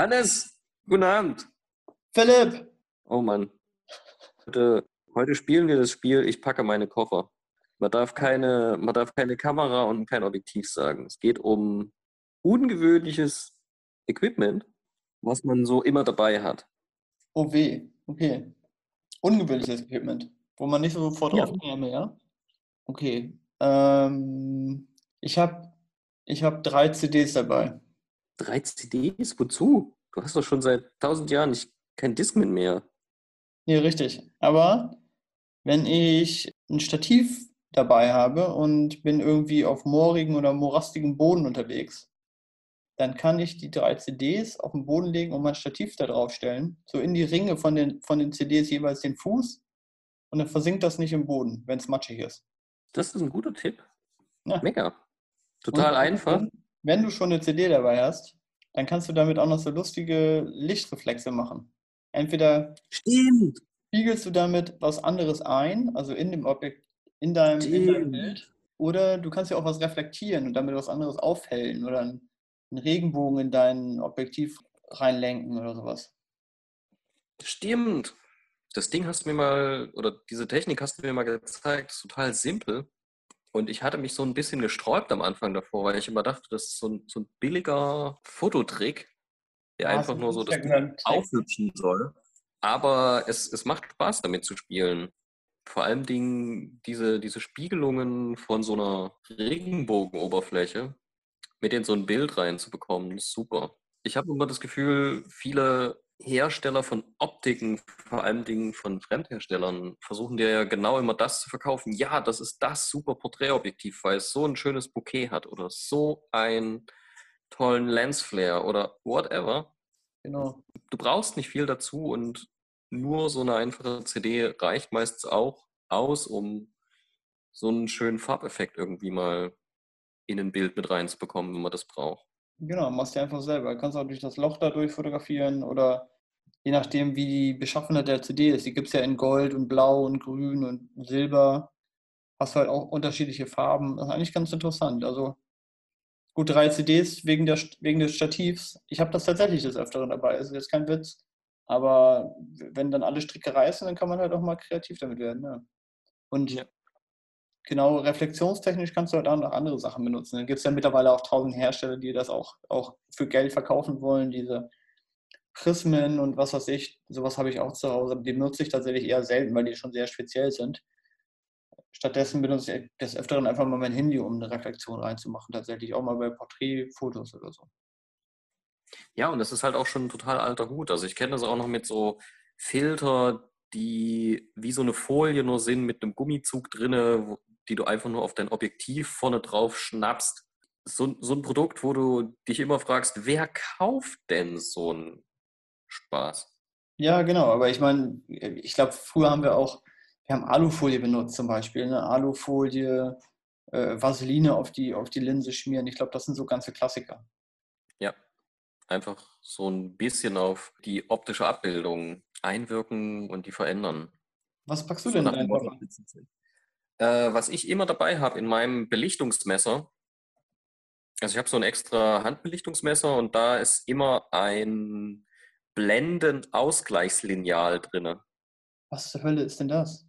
Hannes, guten Abend. Philipp! Oh Mann. Heute, heute spielen wir das Spiel Ich packe meine Koffer. Man darf, keine, man darf keine Kamera und kein Objektiv sagen. Es geht um ungewöhnliches Equipment, was man so immer dabei hat. Oh weh, okay. Ungewöhnliches Equipment, wo man nicht sofort Ja. drauf käme, ja? Okay. Ähm, ich habe ich hab drei CDs dabei. Drei CDs? Wozu? Du hast doch schon seit tausend Jahren nicht, kein Discman mehr. Nee, richtig. Aber wenn ich ein Stativ dabei habe und bin irgendwie auf moorigen oder morastigem Boden unterwegs, dann kann ich die drei CDs auf den Boden legen und mein Stativ da drauf stellen, so in die Ringe von den, von den CDs jeweils den Fuß und dann versinkt das nicht im Boden, wenn es matschig ist. Das ist ein guter Tipp. Ja. Mega. Total Und einfach. Wenn, du schon eine CD dabei hast, dann kannst du damit auch noch so lustige Lichtreflexe machen. Entweder Stimmt. spiegelst du damit was anderes ein, also in dem Objekt, in deinem, in deinem. Bild, oder du kannst ja auch was reflektieren und damit was anderes aufhellen oder einen einen Regenbogen in dein Objektiv reinlenken oder sowas. Stimmt. Das Ding hast du mir mal, oder diese Technik hast du mir mal gezeigt, ist total simpel. Und ich hatte mich so ein bisschen gesträubt am Anfang davor, weil ich immer dachte, das ist so ein, so ein billiger Fototrick, der Ah, einfach nur so das aufhübschen soll. Aber es, es macht Spaß, damit zu spielen. Vor allem Dingen diese, diese Spiegelungen von so einer Regenbogenoberfläche mit in so ein Bild reinzubekommen, ist super. Ich habe immer das Gefühl, viele Hersteller von Optiken, vor allem Dingen von Fremdherstellern, versuchen dir ja genau immer das zu verkaufen. Ja, das ist das super Porträtobjektiv, weil es so ein schönes Bouquet hat oder so einen tollen Lensflare oder whatever. Genau. Du brauchst nicht viel dazu und nur so eine einfache CD reicht meistens auch aus, um so einen schönen Farbeffekt irgendwie mal in ein Bild mit reinzubekommen, wenn man das braucht. Genau, machst du einfach selber. Kannst auch durch das Loch dadurch fotografieren oder je nachdem, wie die Beschaffenheit der CD ist. Die gibt es ja in Gold und Blau und Grün und Silber. Hast du halt auch unterschiedliche Farben. Das ist eigentlich ganz interessant. Also gut, drei CDs wegen, der, wegen des Stativs. Ich habe das tatsächlich des Öfteren dabei. Ist jetzt kein Witz. Aber wenn dann alle Stricke reißen, dann kann man halt auch mal kreativ damit werden. Ja. Und Ja. Genau, reflexionstechnisch kannst du halt auch noch andere Sachen benutzen. Dann gibt es ja mittlerweile auch tausend Hersteller, die das auch, auch für Geld verkaufen wollen, diese Prismen und was weiß ich. Sowas habe ich auch zu Hause. Die benutze ich tatsächlich eher selten, weil die schon sehr speziell sind. Stattdessen benutze ich des Öfteren einfach mal mein Handy, um eine Reflexion reinzumachen. Tatsächlich auch mal bei Porträtfotos oder so. Ja, und das ist halt auch schon ein total alter Hut. Also ich kenne das auch noch mit so Filter, die wie so eine Folie nur sind mit einem Gummizug drinne, die du einfach nur auf dein Objektiv vorne drauf schnappst. So, so ein Produkt, wo du dich immer fragst, wer kauft denn so einen Spaß? Ja, genau, aber ich meine, ich glaube, früher haben wir auch, wir haben Alufolie benutzt zum Beispiel, ne? Alufolie, äh, Vaseline auf die, auf die Linse schmieren. Ich glaube, das sind so ganze Klassiker. Ja, einfach so ein bisschen auf die optische Abbildung einwirken und die verändern. Was packst du So denn nach Äh, was ich immer dabei habe in meinem Belichtungsmesser, also ich habe so ein extra Handbelichtungsmesser und da ist immer ein Blendenausgleichslineal drin. Was zur Hölle ist denn das?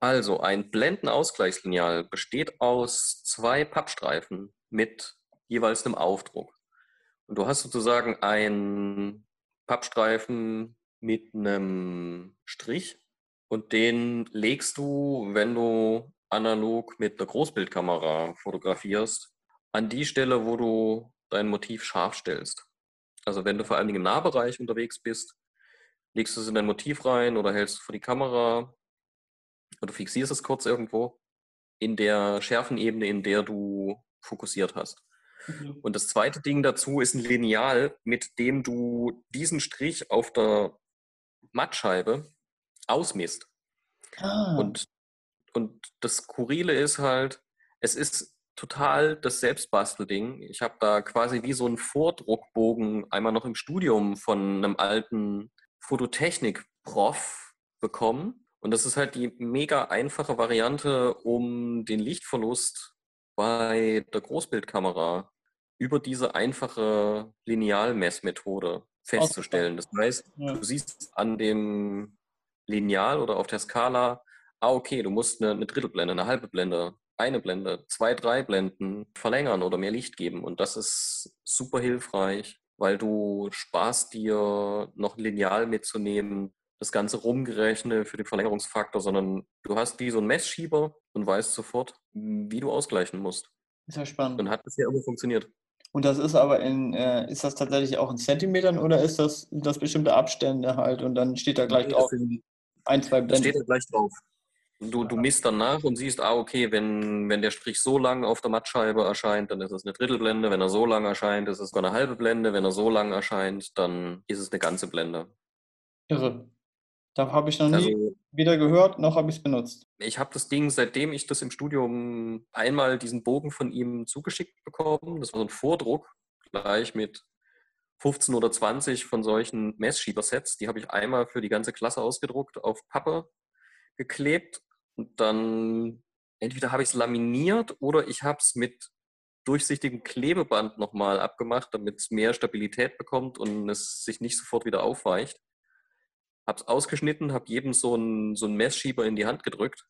Also ein Blendenausgleichslineal besteht aus zwei Pappstreifen mit jeweils einem Aufdruck. Und du hast sozusagen einen Pappstreifen mit einem Strich und den legst du, wenn du analog mit einer Großbildkamera fotografierst, an die Stelle, wo du dein Motiv scharf stellst. Also wenn du vor allen Dingen im Nahbereich unterwegs bist, legst du es in dein Motiv rein oder hältst es vor die Kamera oder fixierst es kurz irgendwo in der Schärfenebene, in der du fokussiert hast. Mhm. Und das zweite Ding dazu ist ein Lineal, mit dem du diesen Strich auf der Mattscheibe ausmisst. Ah, Und, und das Skurrile ist halt, es ist total das Selbstbastelding. Ich habe da quasi wie so einen Vordruckbogen einmal noch im Studium von einem alten Fototechnik-Prof bekommen. Und das ist halt die mega einfache Variante, um den Lichtverlust bei der Großbildkamera über diese einfache Linealmessmethode festzustellen. Das heißt, du siehst an dem Lineal oder auf der Skala, ah, okay, du musst eine, eine Drittelblende, eine halbe Blende, eine Blende, zwei, drei Blenden verlängern oder mehr Licht geben. Und das ist super hilfreich, weil du sparst dir noch ein Lineal mitzunehmen, das Ganze rumgerechnet für den Verlängerungsfaktor, sondern du hast wie so einen Messschieber und weißt sofort, wie du ausgleichen musst. Ist ja spannend. Und hat bisher immer funktioniert. Und das ist aber in, äh, ist das tatsächlich auch in Zentimetern oder ist das, das bestimmte Abstände halt und dann steht da gleich Nee, drauf das ein, zwei Das Blenden. steht da gleich drauf. Du, du misst dann nach und siehst, ah, okay, wenn, wenn der Strich so lang auf der Mattscheibe erscheint, dann ist es eine Drittelblende. Wenn er so lang erscheint, ist es sogar eine halbe Blende. Wenn er so lang erscheint, dann ist es eine ganze Blende. Irre. Da habe ich noch nie Also weder gehört, noch habe ich es benutzt. ich habe das Ding, seitdem ich das im Studium einmal diesen Bogen von ihm zugeschickt bekommen, das war so ein Vordruck, gleich mit 15 oder 20 von solchen Messschiebersets. Die habe ich einmal für die ganze Klasse ausgedruckt, auf Pappe geklebt und dann entweder habe ich es laminiert oder ich habe es mit durchsichtigem Klebeband nochmal abgemacht, damit es mehr Stabilität bekommt und es sich nicht sofort wieder aufweicht. Habe es ausgeschnitten, habe jedem so einen so einen Messschieber in die Hand gedrückt,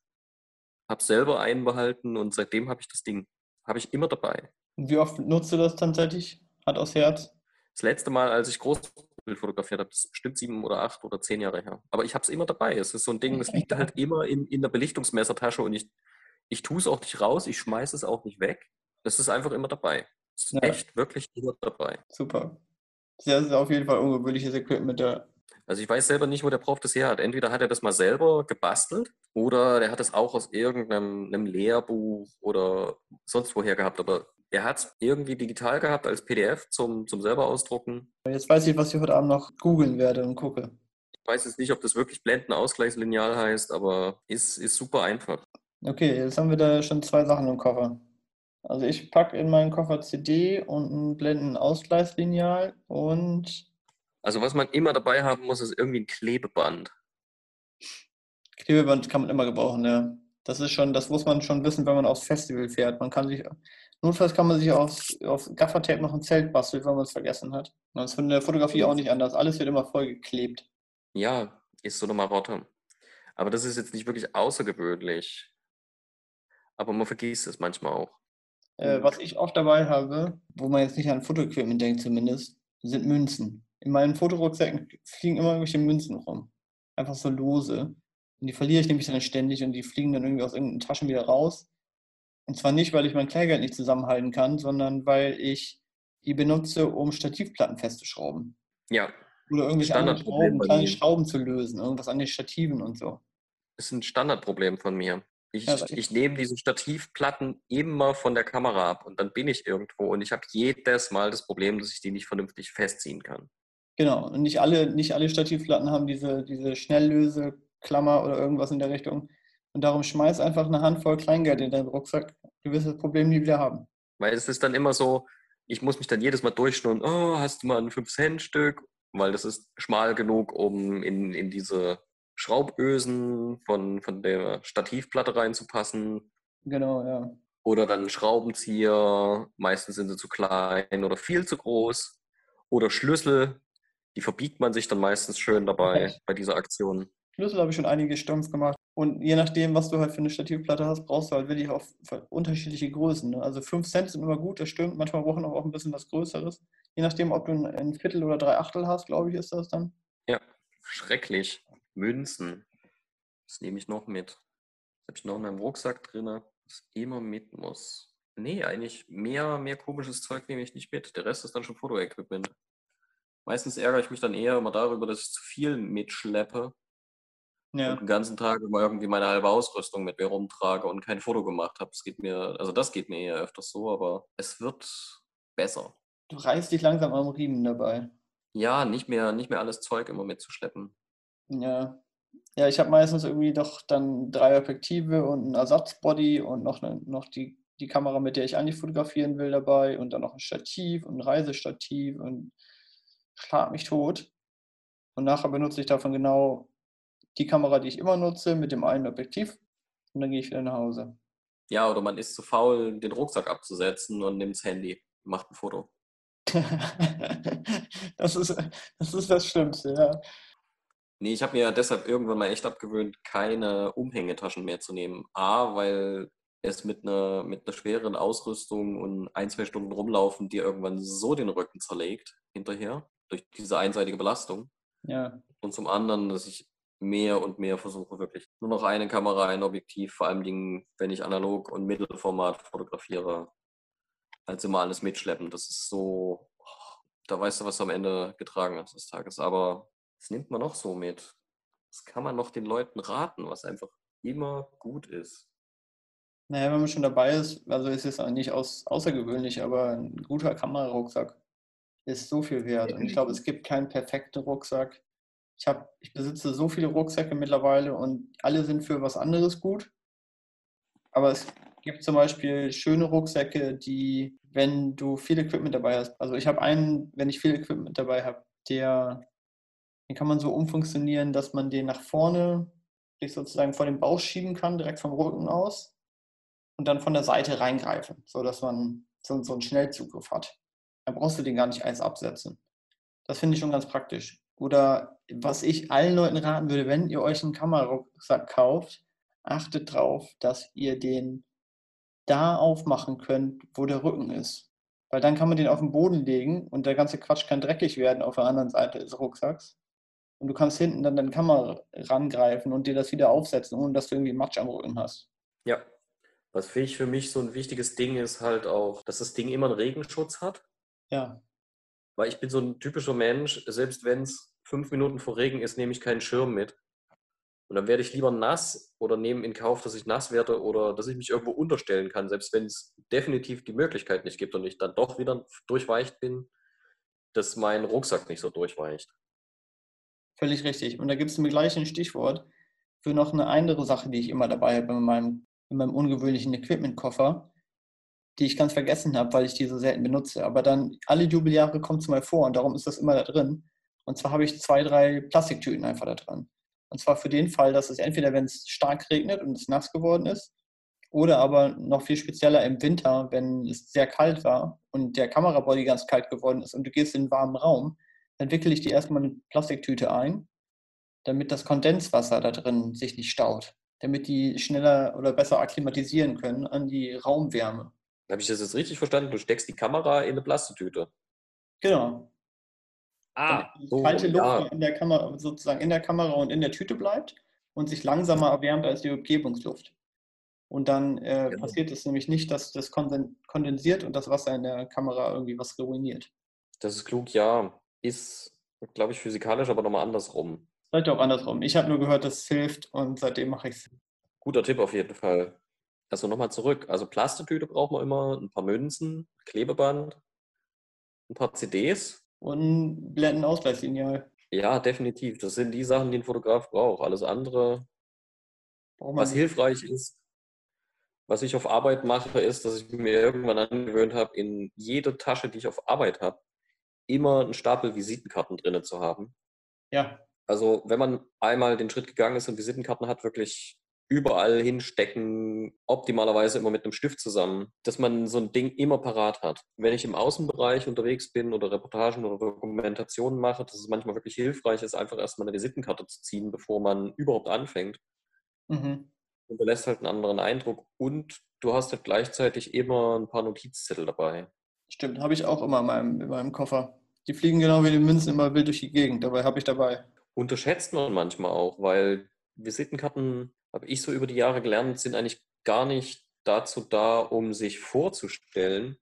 habe selber einen behalten und seitdem habe ich das Ding. Habe ich immer dabei. Und wie oft nutzt du das tatsächlich? Hat aus Herz? Das letzte Mal, als ich Großbild fotografiert habe, das ist bestimmt sieben oder acht oder zehn Jahre her. Aber ich habe es immer dabei. Es ist so ein Ding, das liegt halt immer in, in der Belichtungsmessertasche und ich, ich tue es auch nicht raus, ich schmeiße es auch nicht weg. Es ist einfach immer dabei. Es ist Ja. echt wirklich immer dabei. Super. Das ist auf jeden Fall ungewöhnliches Equipment. Ja. Also ich weiß selber nicht, wo der Prof das her hat. Entweder hat er das mal selber gebastelt oder der hat es auch aus irgendeinem einem Lehrbuch oder sonst woher gehabt. Aber er hat es irgendwie digital gehabt als PDF zum, zum selber ausdrucken. Jetzt weiß ich, was ich heute Abend noch googeln werde und gucke. Ich weiß jetzt nicht, ob das wirklich Blendenausgleichslineal heißt, aber ist, ist super einfach. Okay, jetzt haben wir da schon zwei Sachen im Koffer. Also ich packe in meinen Koffer CD und ein Blendenausgleichslineal und Also was man immer dabei haben muss, ist irgendwie ein Klebeband. Klebeband kann man immer gebrauchen, ja. Das ist schon, das muss man schon wissen, wenn man aufs Festival fährt. Man kann sich, notfalls kann man sich auf Gaffertape noch ein Zelt basteln, wenn man es vergessen hat. Das ist von der Fotografie auch nicht anders. Alles wird immer vollgeklebt. Ja, ist so eine Marotte. Aber das ist jetzt nicht wirklich außergewöhnlich. Aber man vergisst es manchmal auch. Äh, was ich oft dabei habe, wo man jetzt nicht an Fotoequipment denkt zumindest, sind Münzen. In meinen Fotorucksäcken fliegen immer irgendwelche Münzen rum. Einfach so lose. Und die verliere ich nämlich dann ständig und die fliegen dann irgendwie aus irgendeinen Taschen wieder raus. Und zwar nicht, weil ich mein Kleingeld nicht zusammenhalten kann, sondern weil ich die benutze, um Stativplatten festzuschrauben. Ja, Oder irgendwelche anderen Schrauben, kleine. Schrauben zu lösen, irgendwas an den Stativen und so. ist ein Standardproblem von mir. Ich, Ja, ich nehme diese Stativplatten immer von der Kamera ab und dann bin ich irgendwo und ich habe jedes Mal das Problem, dass ich die nicht vernünftig festziehen kann. Genau, und nicht alle, nicht alle Stativplatten haben diese, diese Schnelllöseklammer oder irgendwas in der Richtung. Und darum schmeiß einfach eine Handvoll Kleingeld in deinen Rucksack. Du wirst das Problem nie wieder haben. Weil es ist dann immer so, ich muss mich dann jedes Mal durchschnurren, oh, hast du mal ein 5-Cent-Stück? Weil das ist schmal genug, um in, in diese Schraubösen von, von der Stativplatte reinzupassen. Genau, ja. Oder dann Schraubenzieher, meistens sind sie zu klein oder viel zu groß. Oder Schlüssel, die verbiegt man sich dann meistens schön dabei Echt? bei dieser Aktion. Schlüssel habe ich schon einige stumpf gemacht. Und je nachdem, was du halt für eine Stativplatte hast, brauchst du halt wirklich für unterschiedliche Größen. Ne? Also 5 Cent sind immer gut, das stimmt. Manchmal brauchen auch ein bisschen was Größeres. Je nachdem, ob du ein, Viertel oder drei Achtel hast, glaube ich, ist das dann. Ja, schrecklich. Münzen. Das nehme ich noch mit. Das habe ich noch in meinem Rucksack drin, das immer mit muss. Nee, eigentlich mehr, mehr komisches Zeug nehme ich nicht mit. Der Rest ist dann schon Fotoequipment. Meistens ärgere ich mich dann eher immer darüber, dass ich zu viel mitschleppe Ja. und den ganzen Tag immer irgendwie meine halbe Ausrüstung mit mir rumtrage und kein Foto gemacht habe. Das geht mir, also das geht mir eher öfters so, aber es wird besser. Du reißt dich langsam am Riemen dabei. Ja, nicht mehr, nicht mehr alles Zeug immer mitzuschleppen. Ja. Ja, ich habe meistens irgendwie doch dann drei Objektive und ein Ersatzbody und noch, ne, noch die, die Kamera, mit der ich eigentlich fotografieren will, dabei und dann noch ein Stativ und ein Reisestativ und schlag mich tot. Und nachher benutze ich davon genau die Kamera, die ich immer nutze, mit dem einen Objektiv und dann gehe ich wieder nach Hause. Ja, oder man ist zu faul, den Rucksack abzusetzen und nimmt das Handy, macht ein Foto. das, ist, das ist das Schlimmste, ja. Nee, ich habe mir deshalb irgendwann mal echt abgewöhnt, keine Umhängetaschen mehr zu nehmen. A, weil es mit einer, mit einer schweren Ausrüstung und ein, zwei Stunden rumlaufen dir irgendwann so den Rücken zerlegt hinterher, durch diese einseitige Belastung. Ja. Und zum anderen, dass ich mehr und mehr versuche, wirklich nur noch eine Kamera, ein Objektiv, vor allem Dingen, wenn ich analog und Mittelformat fotografiere, als immer alles mitschleppen. Das ist so, da weißt du, was du am Ende getragen hast des Tages. Aber das nimmt man noch so mit. Das kann man noch den Leuten raten, was einfach immer gut ist. Naja, wenn man schon dabei ist, also ist es auch nicht aus, außergewöhnlich, aber ein guter Kamerarucksack ist so viel wert. Und ich glaube, es gibt keinen perfekten Rucksack. Ich, hab, ich besitze so viele Rucksäcke mittlerweile und alle sind für was anderes gut. Aber es gibt zum Beispiel schöne Rucksäcke, die, wenn du viel Equipment dabei hast, also ich habe einen, wenn ich viel Equipment dabei habe, der, den kann man so umfunktionieren, dass man den nach vorne sich sozusagen vor den Bauch schieben kann, direkt vom Rücken aus und dann von der Seite reingreifen, sodass man so, so einen Schnellzugriff hat. Dann brauchst du den gar nicht eins absetzen. Das finde ich schon ganz praktisch. Oder was ich allen Leuten raten würde, wenn ihr euch einen Kamerarucksack kauft, achtet darauf, dass ihr den da aufmachen könnt, wo der Rücken ist. Weil dann kann man den auf den Boden legen und der ganze Quatsch kann dreckig werden auf der anderen Seite des Rucksacks. Und du kannst hinten dann deine Kamera rangreifen und dir das wieder aufsetzen, ohne dass du irgendwie Matsch am Rücken hast. Ja. Was für ich für mich so ein wichtiges Ding ist halt auch, dass das Ding immer einen Regenschutz hat. Ja. Weil ich bin so ein typischer Mensch, selbst wenn es fünf Minuten vor Regen ist, nehme ich keinen Schirm mit. Und dann werde ich lieber nass oder nehme in Kauf, dass ich nass werde oder dass ich mich irgendwo unterstellen kann, selbst wenn es definitiv die Möglichkeit nicht gibt und ich dann doch wieder durchweicht bin, dass mein Rucksack nicht so durchweicht. Völlig richtig. Und da gibt es mir gleich ein Stichwort für noch eine andere Sache, die ich immer dabei habe in meinem, in meinem ungewöhnlichen Equipment-Koffer, die ich ganz vergessen habe, weil ich die so selten benutze. Aber dann alle Jubeljahre kommt es mal vor und darum ist das immer da drin. Und zwar habe ich zwei, drei Plastiktüten einfach da drin. Und zwar für den Fall, dass es entweder, wenn es stark regnet und es nass geworden ist, oder aber noch viel spezieller im Winter, wenn es sehr kalt war und der Kamerabody ganz kalt geworden ist und du gehst in einen warmen Raum, dann wickel ich die erstmal in eine Plastiktüte ein, damit das Kondenswasser da drin sich nicht staut, damit die schneller oder besser akklimatisieren können an die Raumwärme. Habe ich das jetzt richtig verstanden? Du steckst die Kamera in eine Plastiktüte. Genau. Ah, die so, kalte Luft ja. in der Kamera, sozusagen in der Kamera und in der Tüte bleibt und sich langsamer erwärmt als die Umgebungsluft. Und dann äh, Genau. passiert es nämlich nicht, dass das konden- kondensiert und das Wasser in der Kamera irgendwie was ruiniert. Das ist klug, ja. Ist, glaube ich, physikalisch, aber nochmal andersrum. Vielleicht auch andersrum. Ich habe nur gehört, dass es hilft und seitdem mache ich es. Guter Tipp auf jeden Fall. Also nochmal zurück. Also Plastetüte braucht man immer, ein paar Münzen, Klebeband, ein paar CDs. Und Blendenausgleichslineal. Ja, definitiv. Das sind die Sachen, die ein Fotograf braucht. Alles andere, Braucht was nicht. hilfreich ist, was ich auf Arbeit mache, ist, dass ich mir irgendwann angewöhnt habe, in jede Tasche, die ich auf Arbeit habe, immer einen Stapel Visitenkarten drin zu haben. Ja, Also wenn man einmal den Schritt gegangen ist und Visitenkarten hat, wirklich überall hinstecken, optimalerweise immer mit einem Stift zusammen, dass man so ein Ding immer parat hat. Wenn ich im Außenbereich unterwegs bin oder Reportagen oder Dokumentationen mache, dass es manchmal wirklich hilfreich ist, einfach erstmal eine Visitenkarte zu ziehen, bevor man überhaupt anfängt. mhm. Und lässt halt einen anderen Eindruck und du hast halt gleichzeitig immer ein paar Notizzettel dabei. stimmt. Habe ich auch immer in meinem, in meinem Koffer. Die fliegen genau wie die Münzen immer wild durch die Gegend. Dabei habe ich dabei. Unterschätzt man manchmal auch, weil Visitenkarten, habe ich so über die Jahre gelernt, sind eigentlich gar nicht dazu da, um sich vorzustellen,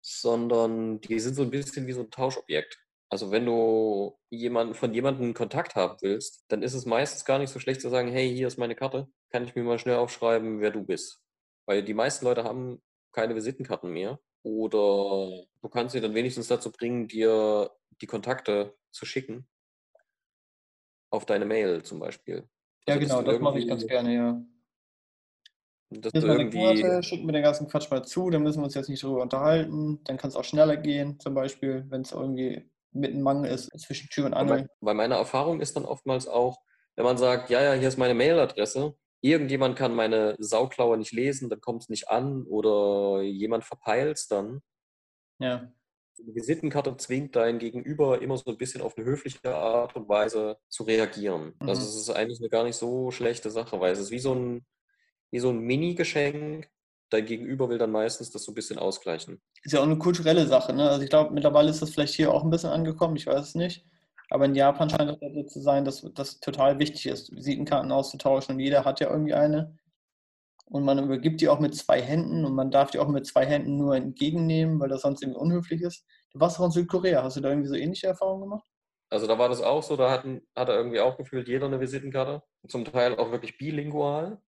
sondern die sind so ein bisschen wie so ein Tauschobjekt. Also wenn du jemanden, von jemandem Kontakt haben willst, dann ist es meistens gar nicht so schlecht zu sagen, hey, hier ist meine Karte, kann ich mir mal schnell aufschreiben, wer du bist. Weil die meisten Leute haben keine Visitenkarten mehr. Oder du kannst sie dann wenigstens dazu bringen, dir die Kontakte zu schicken. Auf deine Mail zum Beispiel. Ja, genau, das mache ich ganz gerne, ja. Dass Hier du ist irgendwie, Karte, schick mir den ganzen Quatsch mal zu, dann müssen wir uns jetzt nicht drüber unterhalten. Dann kann es auch schneller gehen, zum Beispiel, wenn es irgendwie mitten Mangel ist, zwischen Tür und Angel. weil meine Erfahrung ist dann oftmals auch, wenn man sagt, ja, ja, hier ist meine Mailadresse, irgendjemand kann meine Sauklaue nicht lesen, dann kommt es nicht an oder jemand verpeilt es dann. Ja, Die Visitenkarte zwingt dein Gegenüber immer so ein bisschen auf eine höfliche Art und Weise zu reagieren. Mhm. Also es ist eigentlich eine gar nicht so schlechte Sache, weil es ist wie so ein, wie so ein Mini-Geschenk. Dein Gegenüber will dann meistens das so ein bisschen ausgleichen. Ist ja auch eine kulturelle Sache, ne? Also ich glaube, mittlerweile ist das vielleicht hier auch ein bisschen angekommen, ich weiß es nicht. Aber in Japan scheint es so zu sein, dass das total wichtig ist, Visitenkarten auszutauschen. Und jeder hat ja irgendwie eine. Und man übergibt die auch mit zwei Händen und man darf die auch mit zwei Händen nur entgegennehmen, weil das sonst irgendwie unhöflich ist. Du warst auch in Südkorea. Hast du da irgendwie so ähnliche Erfahrungen gemacht? Also da war das auch so, da hatten, hat er irgendwie auch gefühlt jeder eine Visitenkarte. Zum Teil auch wirklich bilingual.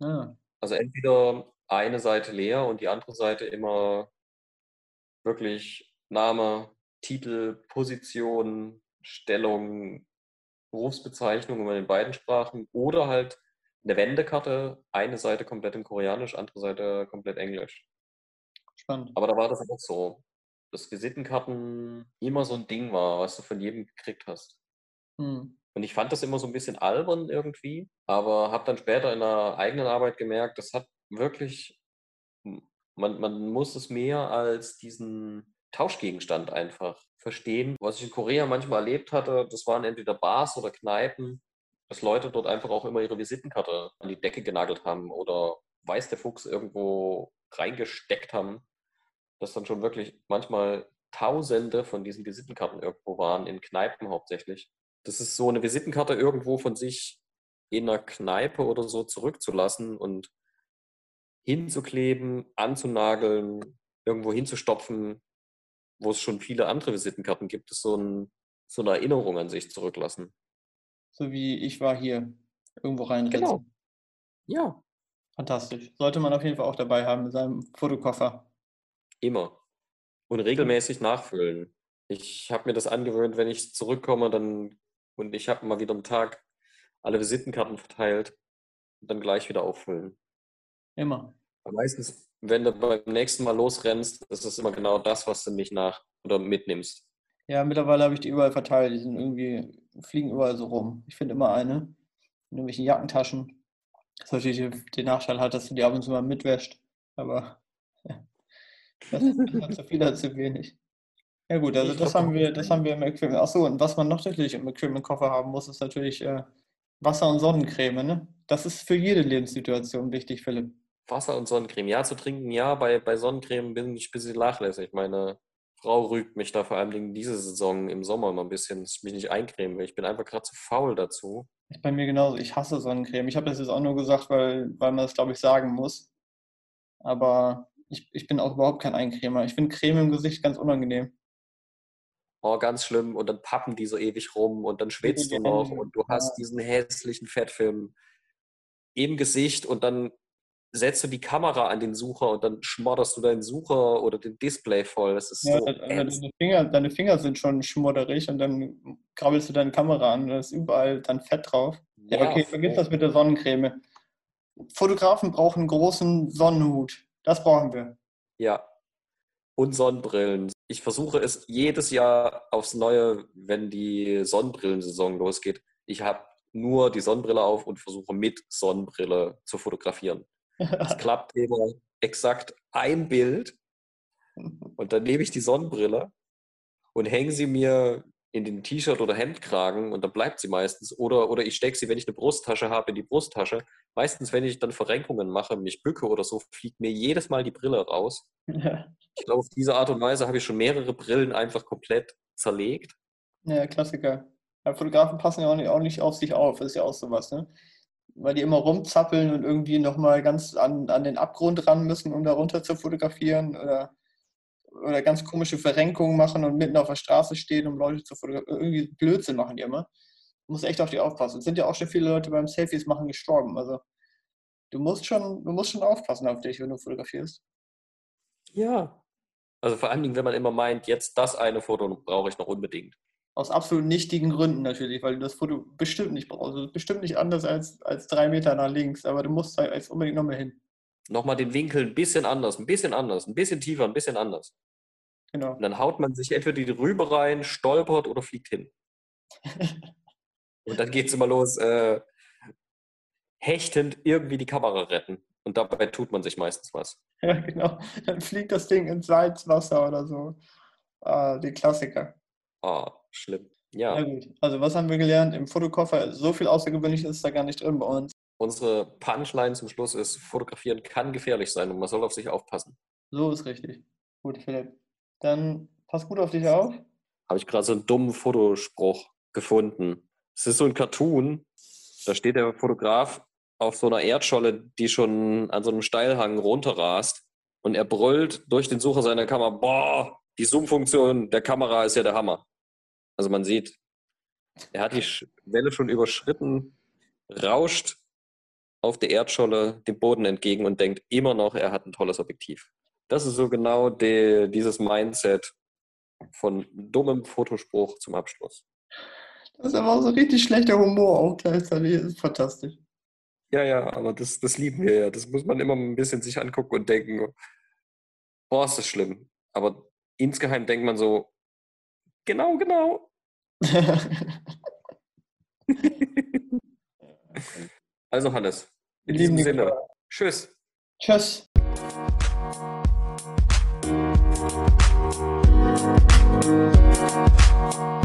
Ah. Also entweder eine Seite leer und die andere Seite immer wirklich Name, Titel, Position, Stellung, Berufsbezeichnung immer in beiden Sprachen oder halt eine Wendekarte, eine Seite komplett in Koreanisch, andere Seite komplett Englisch. Spannend. Aber da war das auch so, dass Visitenkarten immer so ein Ding war, was du von jedem gekriegt hast. Hm. Und ich fand das immer so ein bisschen albern irgendwie, aber habe dann später in der eigenen Arbeit gemerkt, das hat wirklich, man, man muss es mehr als diesen Tauschgegenstand einfach verstehen. Was ich in Korea manchmal erlebt hatte, das waren entweder Bars oder Kneipen, dass Leute dort einfach auch immer ihre Visitenkarte an die Decke genagelt haben oder weiß der Fuchs irgendwo reingesteckt haben, dass dann schon wirklich manchmal Tausende von diesen Visitenkarten irgendwo waren, in Kneipen hauptsächlich. Das ist so eine Visitenkarte irgendwo von sich in einer Kneipe oder so zurückzulassen und hinzukleben, anzunageln, irgendwo hinzustopfen, wo es schon viele andere Visitenkarten gibt, ist so, ein, so eine Erinnerung an sich zurücklassen. So wie ich war hier irgendwo reinsetzen. Genau. Ja. Fantastisch. Sollte man auf jeden Fall auch dabei haben in seinem Fotokoffer. Immer. Und regelmäßig nachfüllen. Ich habe mir das angewöhnt, wenn ich zurückkomme dann und ich habe mal wieder am Tag alle Visitenkarten verteilt und dann gleich wieder auffüllen. Immer. Aber meistens, wenn du beim nächsten Mal losrennst, ist es immer genau das, was du nicht nach oder mitnimmst. Ja, mittlerweile habe ich die überall verteilt. Die sind irgendwie, fliegen überall so rum. Ich finde immer eine. In irgendwelchen Jackentaschen. Das natürlich den Nachteil hat, dass du die ab und zu mal mitwäscht. Aber ja, das, hat zu viel oder zu wenig. Ja gut, also das haben wir, das haben wir im Equipment. Achso, und was man noch natürlich im Equipment-Koffer haben muss, ist natürlich äh, Wasser- und Sonnencreme. Ne? Das ist für jede Lebenssituation wichtig, Philipp. Wasser und Sonnencreme. Ja, zu trinken, ja, bei, bei Sonnencreme bin ich ein bisschen nachlässig. Meine Frau rügt mich da vor allem diese Saison im Sommer mal ein bisschen, dass ich mich nicht eincremen will. Ich bin einfach gerade zu faul dazu. Ist bei mir genauso. Ich hasse Sonnencreme. Ich habe das jetzt auch nur gesagt, weil, weil man das, glaube ich, sagen muss. Aber ich, ich bin auch überhaupt kein Eincremer. Ich finde Creme im Gesicht ganz unangenehm. Oh, ganz schlimm. Und dann pappen die so ewig rum und dann schwitzt du noch und du hast diesen hässlichen Fettfilm im Gesicht und dann setzt du die Kamera an den Sucher und dann schmodderst du deinen Sucher oder den Display voll. Das ist ja, so deine, Finger, deine Finger sind schon schmodderig und dann krabbelst du deine Kamera an und da ist überall dann Fett drauf. Ja, ja okay, vergiss das mit der Sonnencreme. Fotografen brauchen einen großen Sonnenhut. Das brauchen wir. Ja. Und Sonnenbrillen. Ich versuche es jedes Jahr aufs Neue, wenn die Sonnenbrillensaison losgeht. Ich habe nur die Sonnenbrille auf und versuche mit Sonnenbrille zu fotografieren. Es klappt immer exakt ein Bild und dann nehme ich die Sonnenbrille und hänge sie mir in den T-Shirt oder Hemdkragen und dann bleibt sie meistens. Oder, oder ich stecke sie, wenn ich eine Brusttasche habe, in die Brusttasche. Meistens, wenn ich dann Verrenkungen mache, mich bücke oder so, fliegt mir jedes Mal die Brille raus. Ja. Ich glaube, auf diese Art und Weise habe ich schon mehrere Brillen einfach komplett zerlegt. Ja, Klassiker. Ja, Fotografen passen ja auch nicht, auch nicht auf sich auf. Das ist ja auch sowas, ne? Weil die immer rumzappeln und irgendwie nochmal ganz an, an den Abgrund ran müssen, um da runter zu fotografieren oder, oder ganz komische Verrenkungen machen und mitten auf der Straße stehen, um Leute zu fotografieren. Irgendwie Blödsinn machen die immer. Du musst echt auf die aufpassen. Es sind ja auch schon viele Leute beim Selfies machen gestorben. Also du musst schon, du musst schon aufpassen auf dich, wenn du fotografierst. Ja. Also vor allen Dingen, wenn man immer meint, jetzt das eine Foto brauche ich noch unbedingt. Aus absolut nichtigen Gründen natürlich, weil du das Foto bestimmt nicht brauchst. Also bestimmt nicht anders als, als drei Meter nach links, aber du musst da jetzt unbedingt nochmal hin. Nochmal den Winkel ein bisschen anders, ein bisschen anders, ein bisschen tiefer, ein bisschen anders. Genau. Und dann haut man sich entweder die Rübe rein, stolpert oder fliegt hin. Und dann geht es immer los, äh, hechtend irgendwie die Kamera retten. Und dabei tut man sich meistens was. Ja, genau. Dann fliegt das Ding ins Salzwasser oder so. Ah, die Klassiker. Ah, schlimm. Ja Ja, gut. Also was haben wir gelernt? Im Fotokoffer, so viel Außergewöhnliches ist da gar nicht drin bei uns. unsere Punchline zum Schluss ist, fotografieren kann gefährlich sein und man soll auf sich aufpassen. So ist richtig. Gut, Philipp. Dann pass gut auf dich auf. Habe ich gerade so einen dummen Fotospruch gefunden. Es ist so ein Cartoon, da steht der Fotograf auf so einer Erdscholle, die schon an so einem Steilhang runterrast und er brüllt durch den Sucher seiner Kamera, boah, die Zoom-Funktion der Kamera ist ja der Hammer. Also man sieht, er hat die Welle schon überschritten, rauscht auf der Erdscholle dem Boden entgegen und denkt immer noch, er hat ein tolles Objektiv. Das ist so genau die, dieses Mindset von dummem Fotospruch zum Abschluss. Das ist aber auch so richtig schlechter Humor auch gleichzeitig. Das ist fantastisch. Ja, ja, aber das, das lieben wir ja. Das muss man immer ein bisschen sich angucken und denken, boah, ist das schlimm. Aber insgeheim denkt man so, genau, genau. Also Hannes, in diesem lieben die Sinne, Kamera. tschüss. Tschüss. Thank